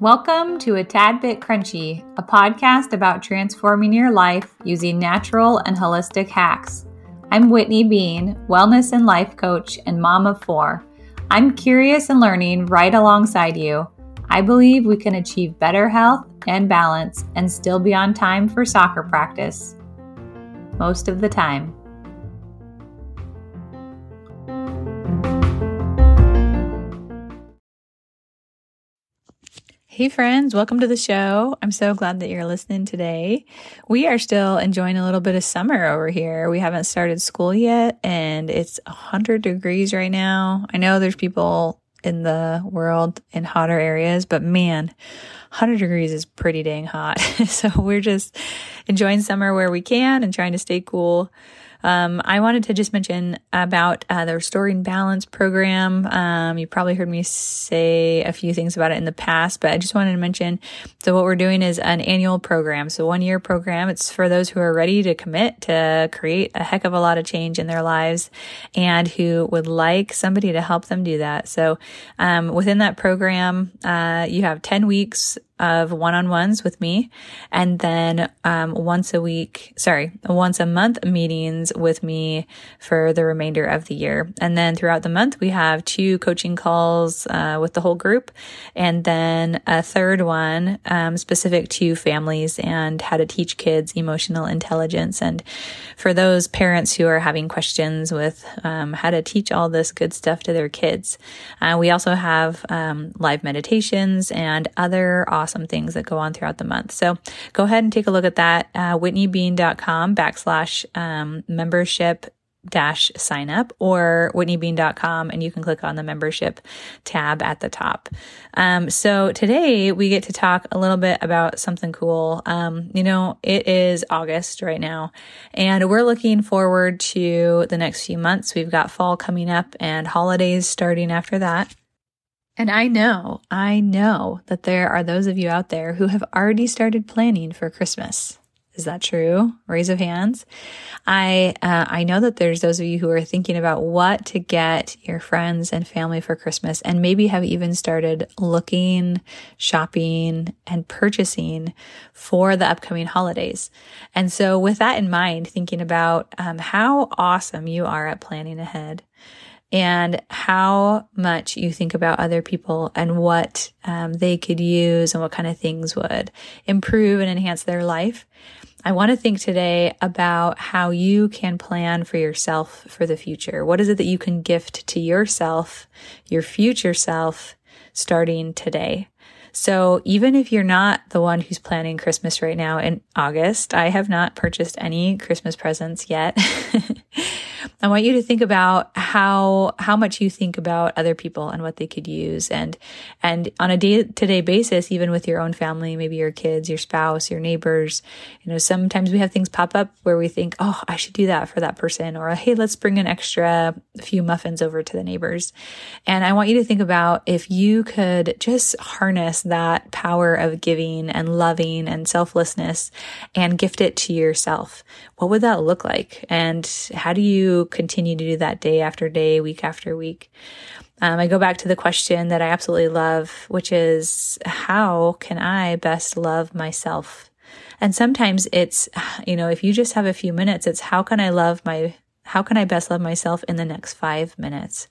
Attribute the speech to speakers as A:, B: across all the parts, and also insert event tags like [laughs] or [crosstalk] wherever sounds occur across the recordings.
A: Welcome to A Tad Bit Crunchy, a podcast about transforming your life using natural and holistic hacks. I'm Whitney Bean, wellness and life coach and mom of four. I'm curious and learning right alongside you. I believe we can achieve better health and balance and still be on time for soccer practice. Most of the time. Hey, friends, welcome to the show. I'm so glad that you're listening today. We are still enjoying a little bit of summer over here. We haven't started school yet, and it's 100 degrees right now. I know there's people in the world in hotter areas, but man, 100 degrees is pretty dang hot. [laughs] so we're just enjoying summer where we can and trying to stay cool. Um, I wanted to just mention about uh, the Restoring Balance program. Um, you probably heard me say a few things about it in the past, but I just wanted to mention. So what we're doing is an annual program. So one year program. It's for those who are ready to commit to create a heck of a lot of change in their lives and who would like somebody to help them do that. So um, within that program, uh, you have 10 weeks of one-on-ones with me. And then um, once a week sorry once a month meetings with me for the remainder of the year. And then throughout the month we have two coaching calls uh, with the whole group. And then a third one um, specific to families and how to teach kids emotional intelligence. And for those parents who are having questions with um, how to teach all this good stuff to their kids uh, we also have um, live meditations and other awesome awesome things that go on throughout the month. So go ahead and take a look at that. Uh, WhitneyBean.com backslash um, membership dash sign up or whitneybean.com and you can click on the membership tab at the top. Um, so today we get to talk a little bit about something cool. Um, you know, it is August right now and we're looking forward to the next few months. We've got fall coming up and holidays starting after that. And I know, I know that there are those of you out there who have already started planning for Christmas. Is that true? Raise of hands. I uh, I know that there's those of you who are thinking about what to get your friends and family for Christmas, and maybe have even started looking, shopping, and purchasing for the upcoming holidays. And so, with that in mind, thinking about um, how awesome you are at planning ahead, and how much you think about other people and what um, they could use and what kind of things would improve and enhance their life. I want to think today about how you can plan for yourself for the future. What is it that you can gift to yourself, your future self, starting today? So even if you're not the one who's planning Christmas right now in August, I have not purchased any Christmas presents yet. [laughs] I want you to think about how how much you think about other people and what they could use and and on a day-to-day basis even with your own family, maybe your kids, your spouse, your neighbors, you know, sometimes we have things pop up where we think, "Oh, I should do that for that person," or "Hey, let's bring an extra few muffins over to the neighbors." And I want you to think about if you could just harness that power of giving and loving and selflessness and gift it to yourself. What would that look like? And how do you continue to do that day after day, week after week. Um, I go back to the question that I absolutely love, which is how can I best love myself? And sometimes it's, you know, if you just have a few minutes, it's how can I love my how can I best love myself in the next five minutes?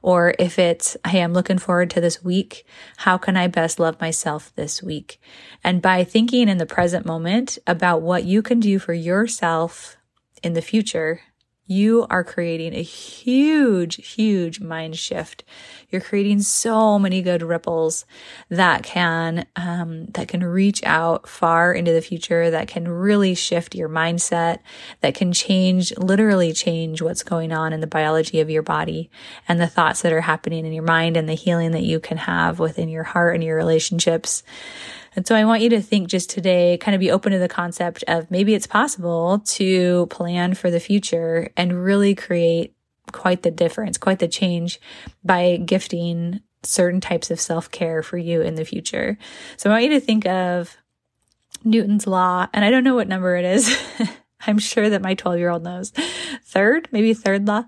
A: Or if it's, hey, I'm looking forward to this week. How can I best love myself this week? And by thinking in the present moment about what you can do for yourself in the future, you are creating a huge, huge mind shift. You're creating so many good ripples that can, um, that can reach out far into the future, that can really shift your mindset, that can change, literally change what's going on in the biology of your body and the thoughts that are happening in your mind and the healing that you can have within your heart and your relationships. And so I want you to think just today, kind of be open to the concept of maybe it's possible to plan for the future and really create quite the difference, quite the change by gifting certain types of self care for you in the future. So I want you to think of Newton's law, and I don't know what number it is. [laughs] I'm sure that my 12 year old knows. Third, maybe third law,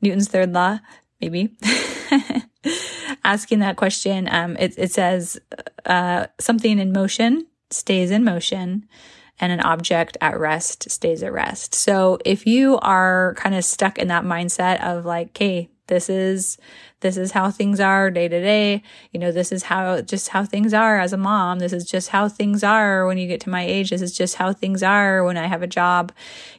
A: Newton's third law, maybe. [laughs] asking that question, um, it, it says uh, something in motion stays in motion and an object at rest stays at rest. So if you are kind of stuck in that mindset of like, okay, this is this is how things are day to day. You know this is how just how things are as a mom. This is just how things are when you get to my age. This is just how things are when i have a job.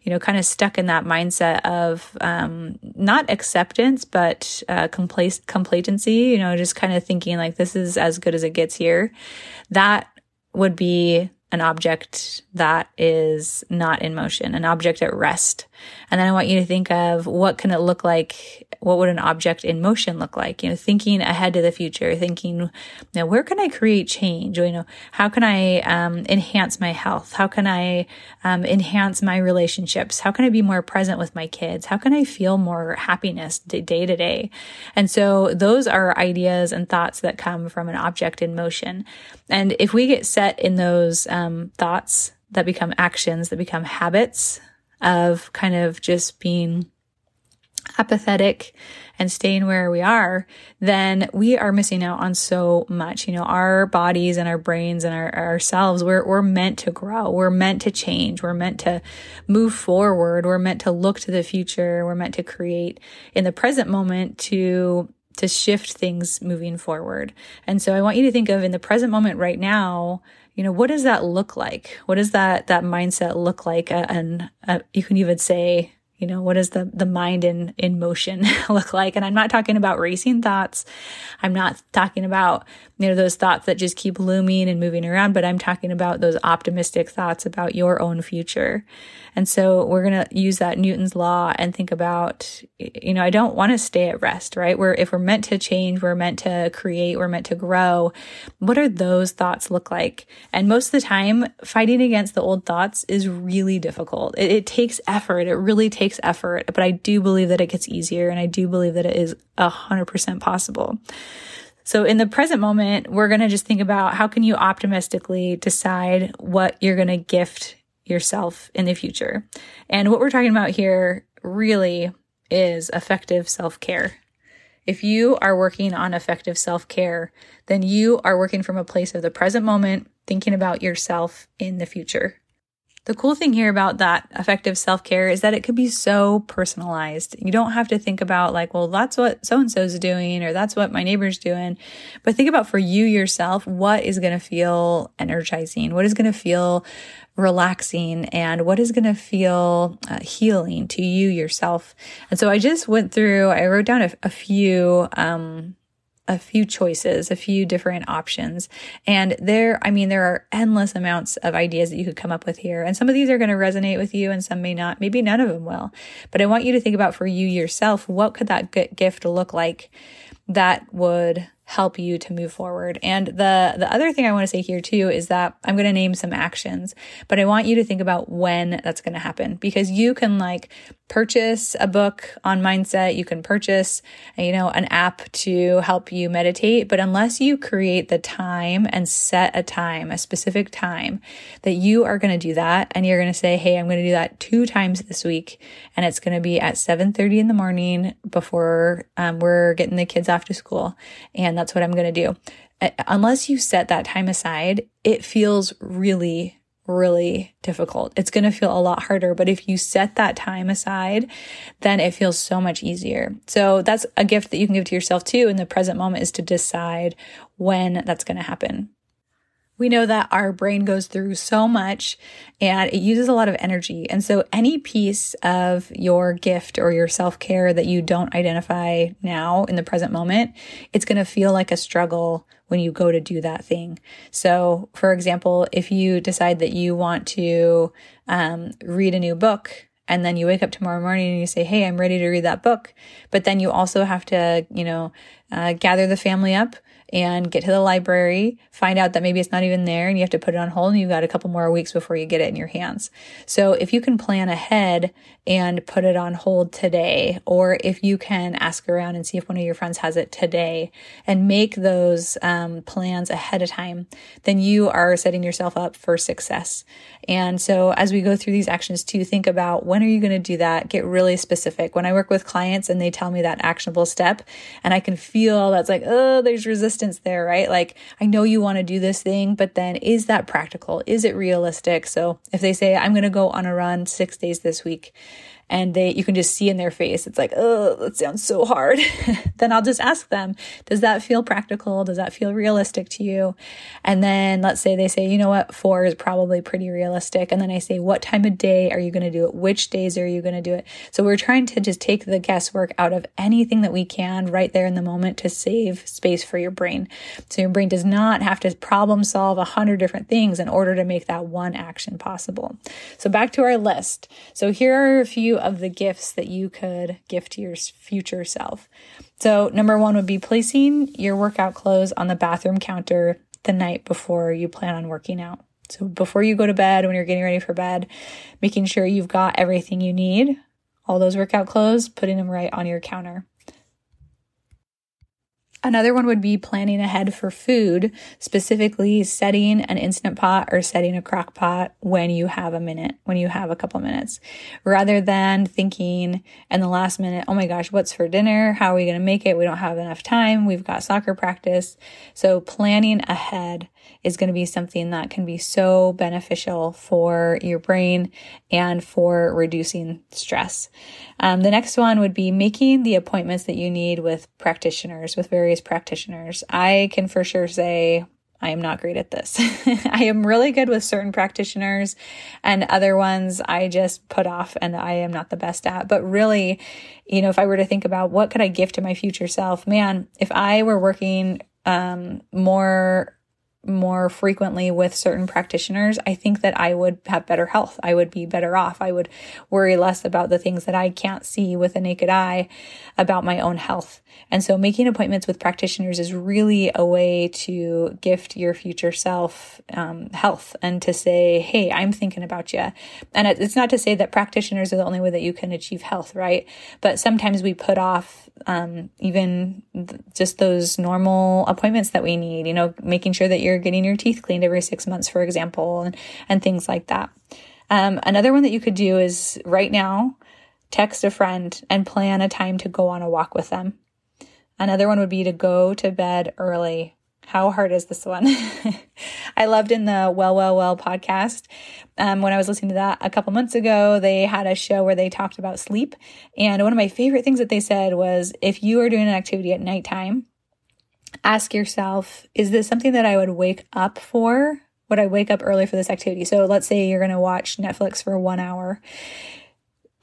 A: You know kind of stuck in that mindset of um, not acceptance but uh, complac- complacency you know just kind of thinking like this is as good as it gets here. That would be an object that is not in motion, an object at rest. And then I want you to think of what can it look like? What would an object in motion look like? You know, thinking ahead to the future, thinking, know, where can I create change? You know, how can I um, enhance my health? How can I um, enhance my relationships? How can I be more present with my kids? How can I feel more happiness day to day? And so those are ideas and thoughts that come from an object in motion. And if we get set in those um, Um, thoughts that become actions, that become habits of kind of just being apathetic and staying where we are, then we are missing out on so much. You know, our bodies and our brains and our, ourselves, we're, we're meant to grow. We're meant to change. We're meant to move forward. We're meant to look to the future. We're meant to create in the present moment to to shift things moving forward. And so I want you to think of in the present moment right now, you know, what does that look like? What does that, that mindset look like? Uh, and uh, you can even say, you know, what does the, the mind in, in motion [laughs] look like? And I'm not talking about racing thoughts. I'm not talking about, you know, those thoughts that just keep looming and moving around, but I'm talking about those optimistic thoughts about your own future. And so we're going to use that Newton's law and think about, you know, I don't want to stay at rest, right? We're, if we're meant to change, we're meant to create, we're meant to grow. What are those thoughts look like? And most of the time, fighting against the old thoughts is really difficult. It, it takes effort. It really takes effort, but I do believe that it gets easier and I do believe that it is a hundred percent possible. So in the present moment, we're going to just think about how can you optimistically decide what you're going to gift yourself in the future. And what we're talking about here really is effective self care. If you are working on effective self care, then you are working from a place of the present moment, thinking about yourself in the future. The cool thing here about that effective self care is that it could be so personalized. You don't have to think about like, well, that's what so and so's doing or that's what my neighbor's doing. But think about for you yourself, what is going to feel energizing? What is going to feel relaxing and what is going to feel uh, healing to you yourself? And so I just went through, I wrote down a, a few, um, a few choices, a few different options. And there, I mean, there are endless amounts of ideas that you could come up with here. And some of these are going to resonate with you and some may not. Maybe none of them will. But I want you to think about for you yourself, what could that gift look like that would help you to move forward. And the, the other thing I want to say here too is that I'm going to name some actions, but I want you to think about when that's going to happen because you can like purchase a book on mindset. You can purchase, you know, an app to help you meditate. But unless you create the time and set a time, a specific time that you are going to do that and you're going to say, Hey, I'm going to do that two times this week. And it's going to be at 730 in the morning before um, we're getting the kids off to school. And and that's what I'm going to do. Unless you set that time aside, it feels really, really difficult. It's going to feel a lot harder. But if you set that time aside, then it feels so much easier. So that's a gift that you can give to yourself too in the present moment is to decide when that's going to happen. We know that our brain goes through so much and it uses a lot of energy. And so any piece of your gift or your self care that you don't identify now in the present moment, it's going to feel like a struggle when you go to do that thing. So for example, if you decide that you want to um, read a new book, and then you wake up tomorrow morning and you say, Hey, I'm ready to read that book. But then you also have to, you know, uh, gather the family up and get to the library, find out that maybe it's not even there and you have to put it on hold and you've got a couple more weeks before you get it in your hands. So if you can plan ahead and put it on hold today, or if you can ask around and see if one of your friends has it today and make those um, plans ahead of time, then you are setting yourself up for success. And so as we go through these actions to think about when are you going to do that? Get really specific. When I work with clients and they tell me that actionable step and I can feel that's like, oh, there's resistance there, right? Like I know you want to do this thing, but then is that practical? Is it realistic? So if they say, I'm going to go on a run six days this week, and they you can just see in their face it's like oh that sounds so hard. [laughs] Then i'll just ask them does that feel practical? Does that feel realistic to you? And then let's say they say you know what? Four is probably pretty realistic. And then i say what time of day are you going to do it? Which days are you going to do it? So we're trying to just take the guesswork out of anything that we can right there in the moment to save space for your brain. So your brain does not have to problem solve a hundred different things in order to make that one action possible. So back to our list. So here are a of the gifts that you could gift to your future self. So, number one would be placing your workout clothes on the bathroom counter the night before you plan on working out. So, before you go to bed, when you're getting ready for bed, making sure you've got everything you need, all those workout clothes, putting them right on your counter. Another one would be planning ahead for food, specifically setting an instant pot or setting a crock pot when you have a minute, when you have a couple minutes, rather than thinking in the last minute, oh my gosh, what's for dinner? How are we going to make it? We don't have enough time. We've got soccer practice. So planning ahead is going to be something that can be so beneficial for your brain and for reducing stress. Um, the next one would be making the appointments that you need with practitioners, with various practitioners. I can for sure say I am not great at this. [laughs] I am really good with certain practitioners and other ones I just put off and I am not the best at. But really, you know, if I were to think about what could I give to my future self, man, if I were working um, more more frequently with certain practitioners, I think that I would have better health. I would be better off. I would worry less about the things that I can't see with a naked eye about my own health. And so making appointments with practitioners is really a way to gift your future self um, health and to say, Hey, I'm thinking about you. And it's not to say that practitioners are the only way that you can achieve health, right? But sometimes we put off um, even th- just those normal appointments that we need, you know, making sure that you're getting your teeth cleaned every six months, for example, and, and things like that. Um, another one that you could do is right now, text a friend and plan a time to go on a walk with them. Another one would be to go to bed early. How hard is this one? [laughs] I loved in the Well, Well, Well podcast. Um, when I was listening to that a couple months ago, they had a show where they talked about sleep. And one of my favorite things that they said was if you are doing an activity at nighttime, ask yourself, is this something that I would wake up for? Would I wake up early for this activity? So let's say you're going to watch Netflix for one hour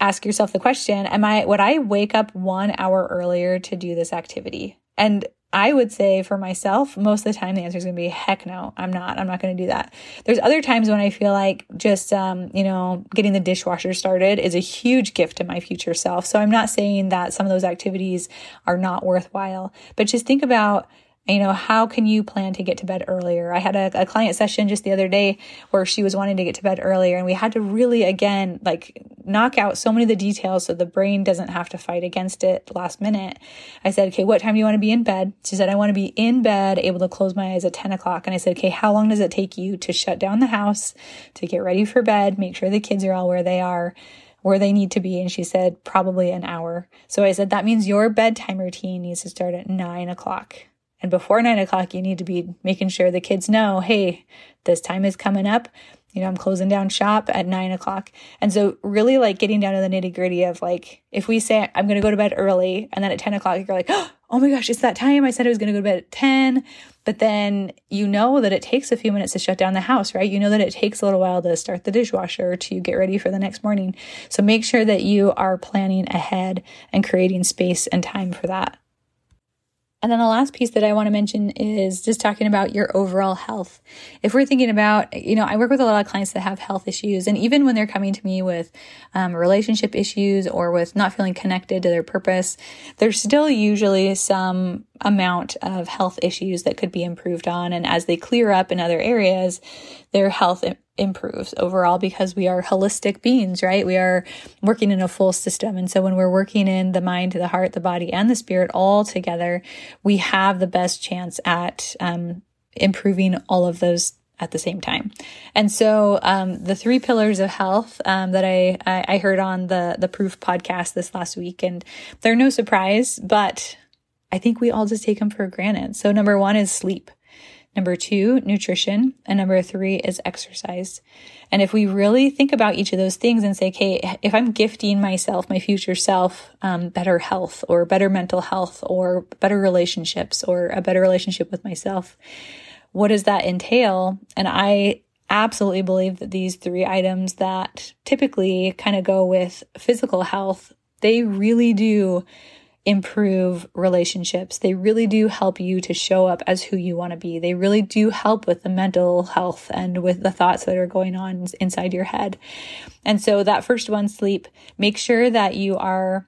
A: ask yourself the question, am I, would I wake up one hour earlier to do this activity? And I would say for myself, most of the time the answer is going to be heck no, I'm not. I'm not going to do that. There's other times when I feel like just, um, you know, getting the dishwasher started is a huge gift to my future self. So I'm not saying that some of those activities are not worthwhile, but just think about you know, how can you plan to get to bed earlier? I had a, a, client session just the other day where she was wanting to get to bed earlier and we had to really, again, like knock out so many of the details so the brain doesn't have to fight against it last minute. I said, okay, what time do you want to be in bed? She said, I want to be in bed, able to close my eyes at 10 o'clock. And I said, okay, how long does it take you to shut down the house, to get ready for bed, make sure the kids are all where they are? where they need to be. And she said, probably an hour. So I said, that means your bedtime routine needs to start at nine o'clock. And before nine o'clock, you need to be making sure the kids know, hey, this time is coming up. You know, I'm closing down shop at nine o'clock. And so really like getting down to the nitty gritty of like, if we say I'm going to go to bed early and then at 10 o'clock, you're like, oh, oh my gosh, it's that time. I said I was going to go to bed at 10. But then you know that it takes a few minutes to shut down the house, right? You know that it takes a little while to start the dishwasher to get ready for the next morning. So make sure that you are planning ahead and creating space and time for that. And then the last piece that I want to mention is just talking about your overall health. If we're thinking about, you know, I work with a lot of clients that have health issues, and even when they're coming to me with um, relationship issues or with not feeling connected to their purpose, there's still usually some amount of health issues that could be improved on. And as they clear up in other areas, their health improves overall because we are holistic beings, right? We are working in a full system. And so when we're working in the mind, the heart, the body, and the spirit all together, we have the best chance at um, improving all of those at the same time. And so um, the three pillars of health um, that I, I heard on the the Proof podcast this last week, and they're no surprise, but I think we all just take them for granted. So number one is sleep. Number two, nutrition. And number three is exercise. And if we really think about each of those things and say, okay, if I'm gifting myself, my future self, um, better health or better mental health or better relationships or a better relationship with myself, what does that entail? And I absolutely believe that these three items that typically kind of go with physical health, they really do improve relationships. They really do help you to show up as who you want to be. They really do help with the mental health and with the thoughts that are going on inside your head. And so that first one, sleep, make sure that you are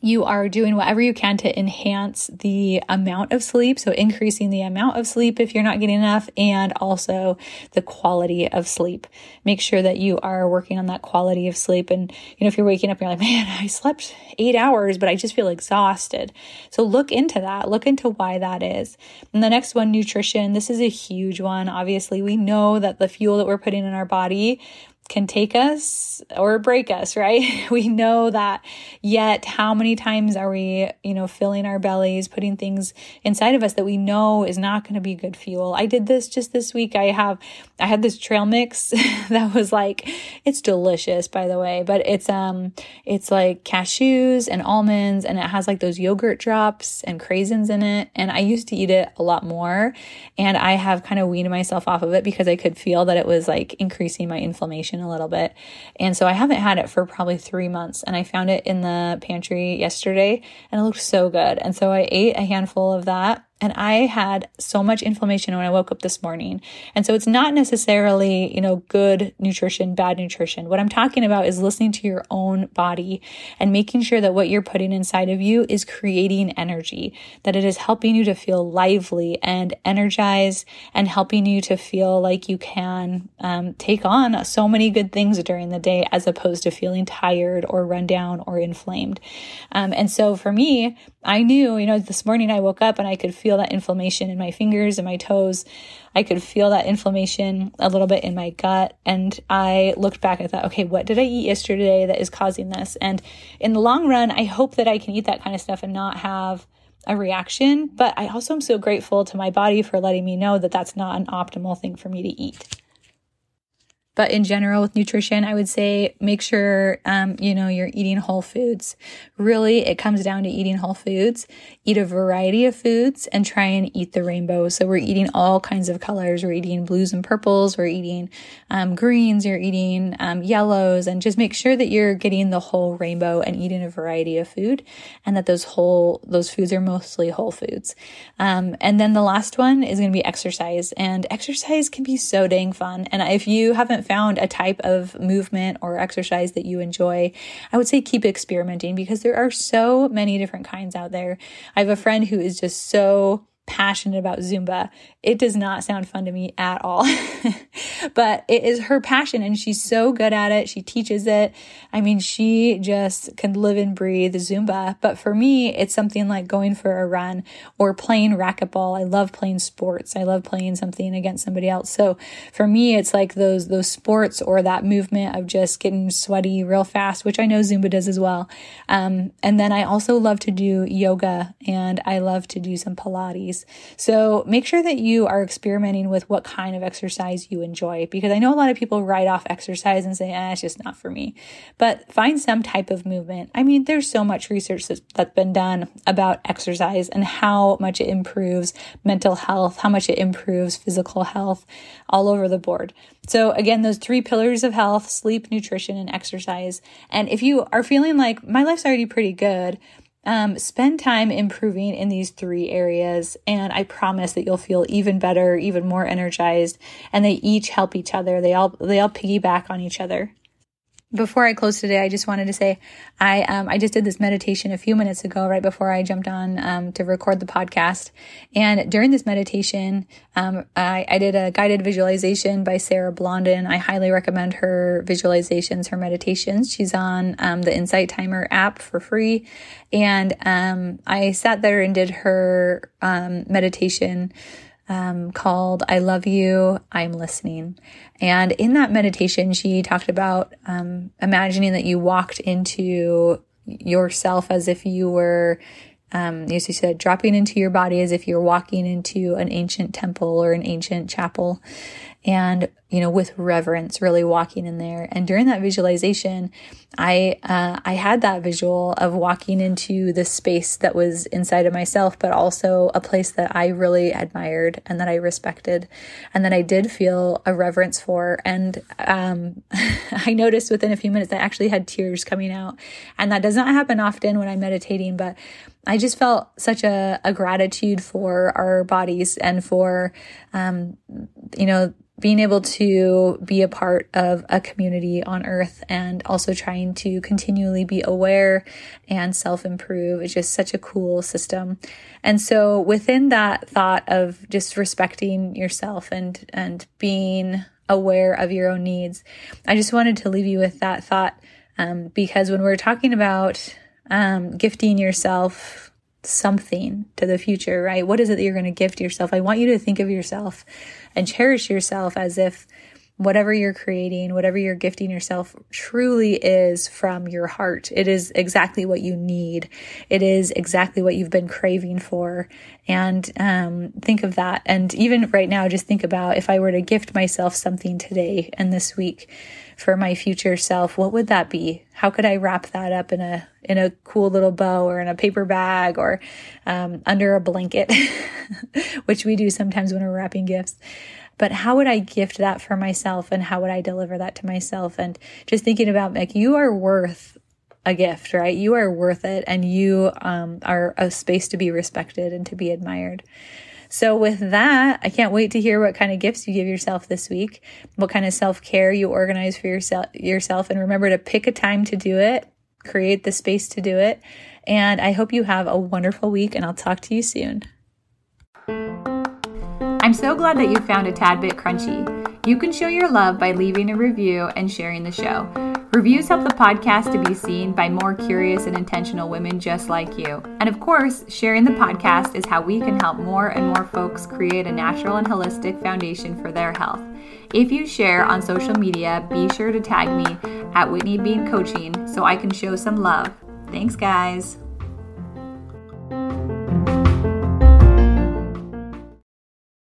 A: you are doing whatever you can to enhance the amount of sleep. So increasing the amount of sleep if you're not getting enough and also the quality of sleep. Make sure that you are working on that quality of sleep. And, you know, if you're waking up, you're like, man, I slept eight hours, but I just feel exhausted. So look into that. Look into why that is. And the next one, nutrition. This is a huge one. Obviously, we know that the fuel that we're putting in our body can take us or break us, right? [laughs] We know that. Yet, how many times are we, you know, filling our bellies, putting things inside of us that we know is not going to be good fuel? I did this just this week. I have, I had this trail mix [laughs] that was like, it's delicious, by the way, but it's, um, it's like cashews and almonds and it has like those yogurt drops and craisins in it. And I used to eat it a lot more. And I have kind of weaned myself off of it because I could feel that it was like increasing my inflammation a little bit. And so I haven't had it for probably three months. And I found it in the pantry yesterday and it looked so good. And so I ate a handful of that and I had so much inflammation when I woke up this morning. And so it's not necessarily, you know, good nutrition, bad nutrition. What I'm talking about is listening to your own body and making sure that what you're putting inside of you is creating energy, that it is helping you to feel lively and energized and helping you to feel like you can um, take on so many good things during the day as opposed to feeling tired or run down or inflamed. Um, and so for me, I knew, you know, this morning I woke up and I could feel that inflammation in my fingers and my toes. I could feel that inflammation a little bit in my gut. And I looked back and thought, okay, what did I eat yesterday that is causing this? And in the long run, I hope that I can eat that kind of stuff and not have a reaction. But I also am so grateful to my body for letting me know that that's not an optimal thing for me to eat. But in general, with nutrition, I would say make sure, um, you know, you're eating whole foods. Really, it comes down to eating whole foods. Eat a variety of foods and try and eat the rainbow. So we're eating all kinds of colors. We're eating blues and purples. We're eating um, greens. You're eating um, yellows, and just make sure that you're getting the whole rainbow and eating a variety of food, and that those whole those foods are mostly whole foods. Um, and then the last one is going to be exercise, and exercise can be so dang fun. And if you haven't found a type of movement or exercise that you enjoy, I would say keep experimenting because there are so many different kinds out there. I have a friend who is just so passionate about Zumba. It does not sound fun to me at all, [laughs] but it is her passion and she's so good at it. She teaches it. I mean, she just can live and breathe Zumba. But for me, it's something like going for a run or playing racquetball. I love playing sports. I love playing something against somebody else. So for me, it's like those, those sports or that movement of just getting sweaty real fast, which I know Zumba does as well. Um, and then I also love to do yoga and I love to do some Pilates. So make sure that you are experimenting with what kind of exercise you enjoy because I know a lot of people write off exercise and say, eh, it's just not for me. But find some type of movement. I mean, there's so much research that's, that's been done about exercise and how much it improves mental health, how much it improves physical health all over the board. So again, those three pillars of health, sleep, nutrition, and exercise. And if you are feeling like my life's already pretty good, um, spend time improving in these three areas. And I promise that you'll feel even better, even more energized. And they each help each other. They all, they all piggyback on each other before I close today, I just wanted to say I um, I just did this meditation a few minutes ago, right before I jumped on um, to record the podcast. And during this meditation, um, I, I did a guided visualization by Sarah Blondin. I highly recommend her visualizations, her meditations. She's on um, the Insight Timer app for free, and um, I sat there and did her um, meditation um, called I Love You, I'm Listening. And in that meditation, she talked about um, imagining that you walked into yourself as if you were, um, as she said, dropping into your body as if you're walking into an ancient temple or an ancient chapel and you know with reverence really walking in there. And during that visualization i uh, i had that visual of walking into the space that was inside of myself but also a place that i really admired and that i respected and that i did feel a reverence for. And um, [laughs] i noticed within a few minutes i actually had tears coming out. And that does not happen often when i'm meditating but I just felt such a, a gratitude for our bodies and for, um, you know, being able to be a part of a community on earth and also trying to continually be aware and self improve is just such a cool system. And so within that thought of just respecting yourself and, and being aware of your own needs, I just wanted to leave you with that thought. Um, because when we're talking about um, gifting yourself something to the future, right? What is it that you're going to gift yourself? I want you to think of yourself and cherish yourself as if whatever you're creating, whatever you're gifting yourself truly is from your heart. It is exactly what you need. It is exactly what you've been craving for. And um, think of that. And even right now, just think about if I were to gift myself something today and this week for my future self, what would that be? How could I wrap that up in a in a cool little bow or in a paper bag or um, under a blanket, [laughs] which we do sometimes when we're wrapping gifts? but how would I gift that for myself and how would I deliver that to myself? And just thinking about like, you are worth a gift, right? You are worth it and you um, are a space to be respected and to be admired. So, with that, I can't wait to hear what kind of gifts you give yourself this week, what kind of self care you organize for yourself, yourself, and remember to pick a time to do it, create the space to do it. And I hope you have a wonderful week, and I'll talk to you soon. I'm so glad that you found a tad bit crunchy. You can show your love by leaving a review and sharing the show. Reviews help the podcast to be seen by more curious and intentional women just like you. And of course, sharing the podcast is how we can help more and more folks create a natural and holistic foundation for their health. If you share on social media, be sure to tag me at Whitney Bean Coaching so I can show some love. Thanks, guys.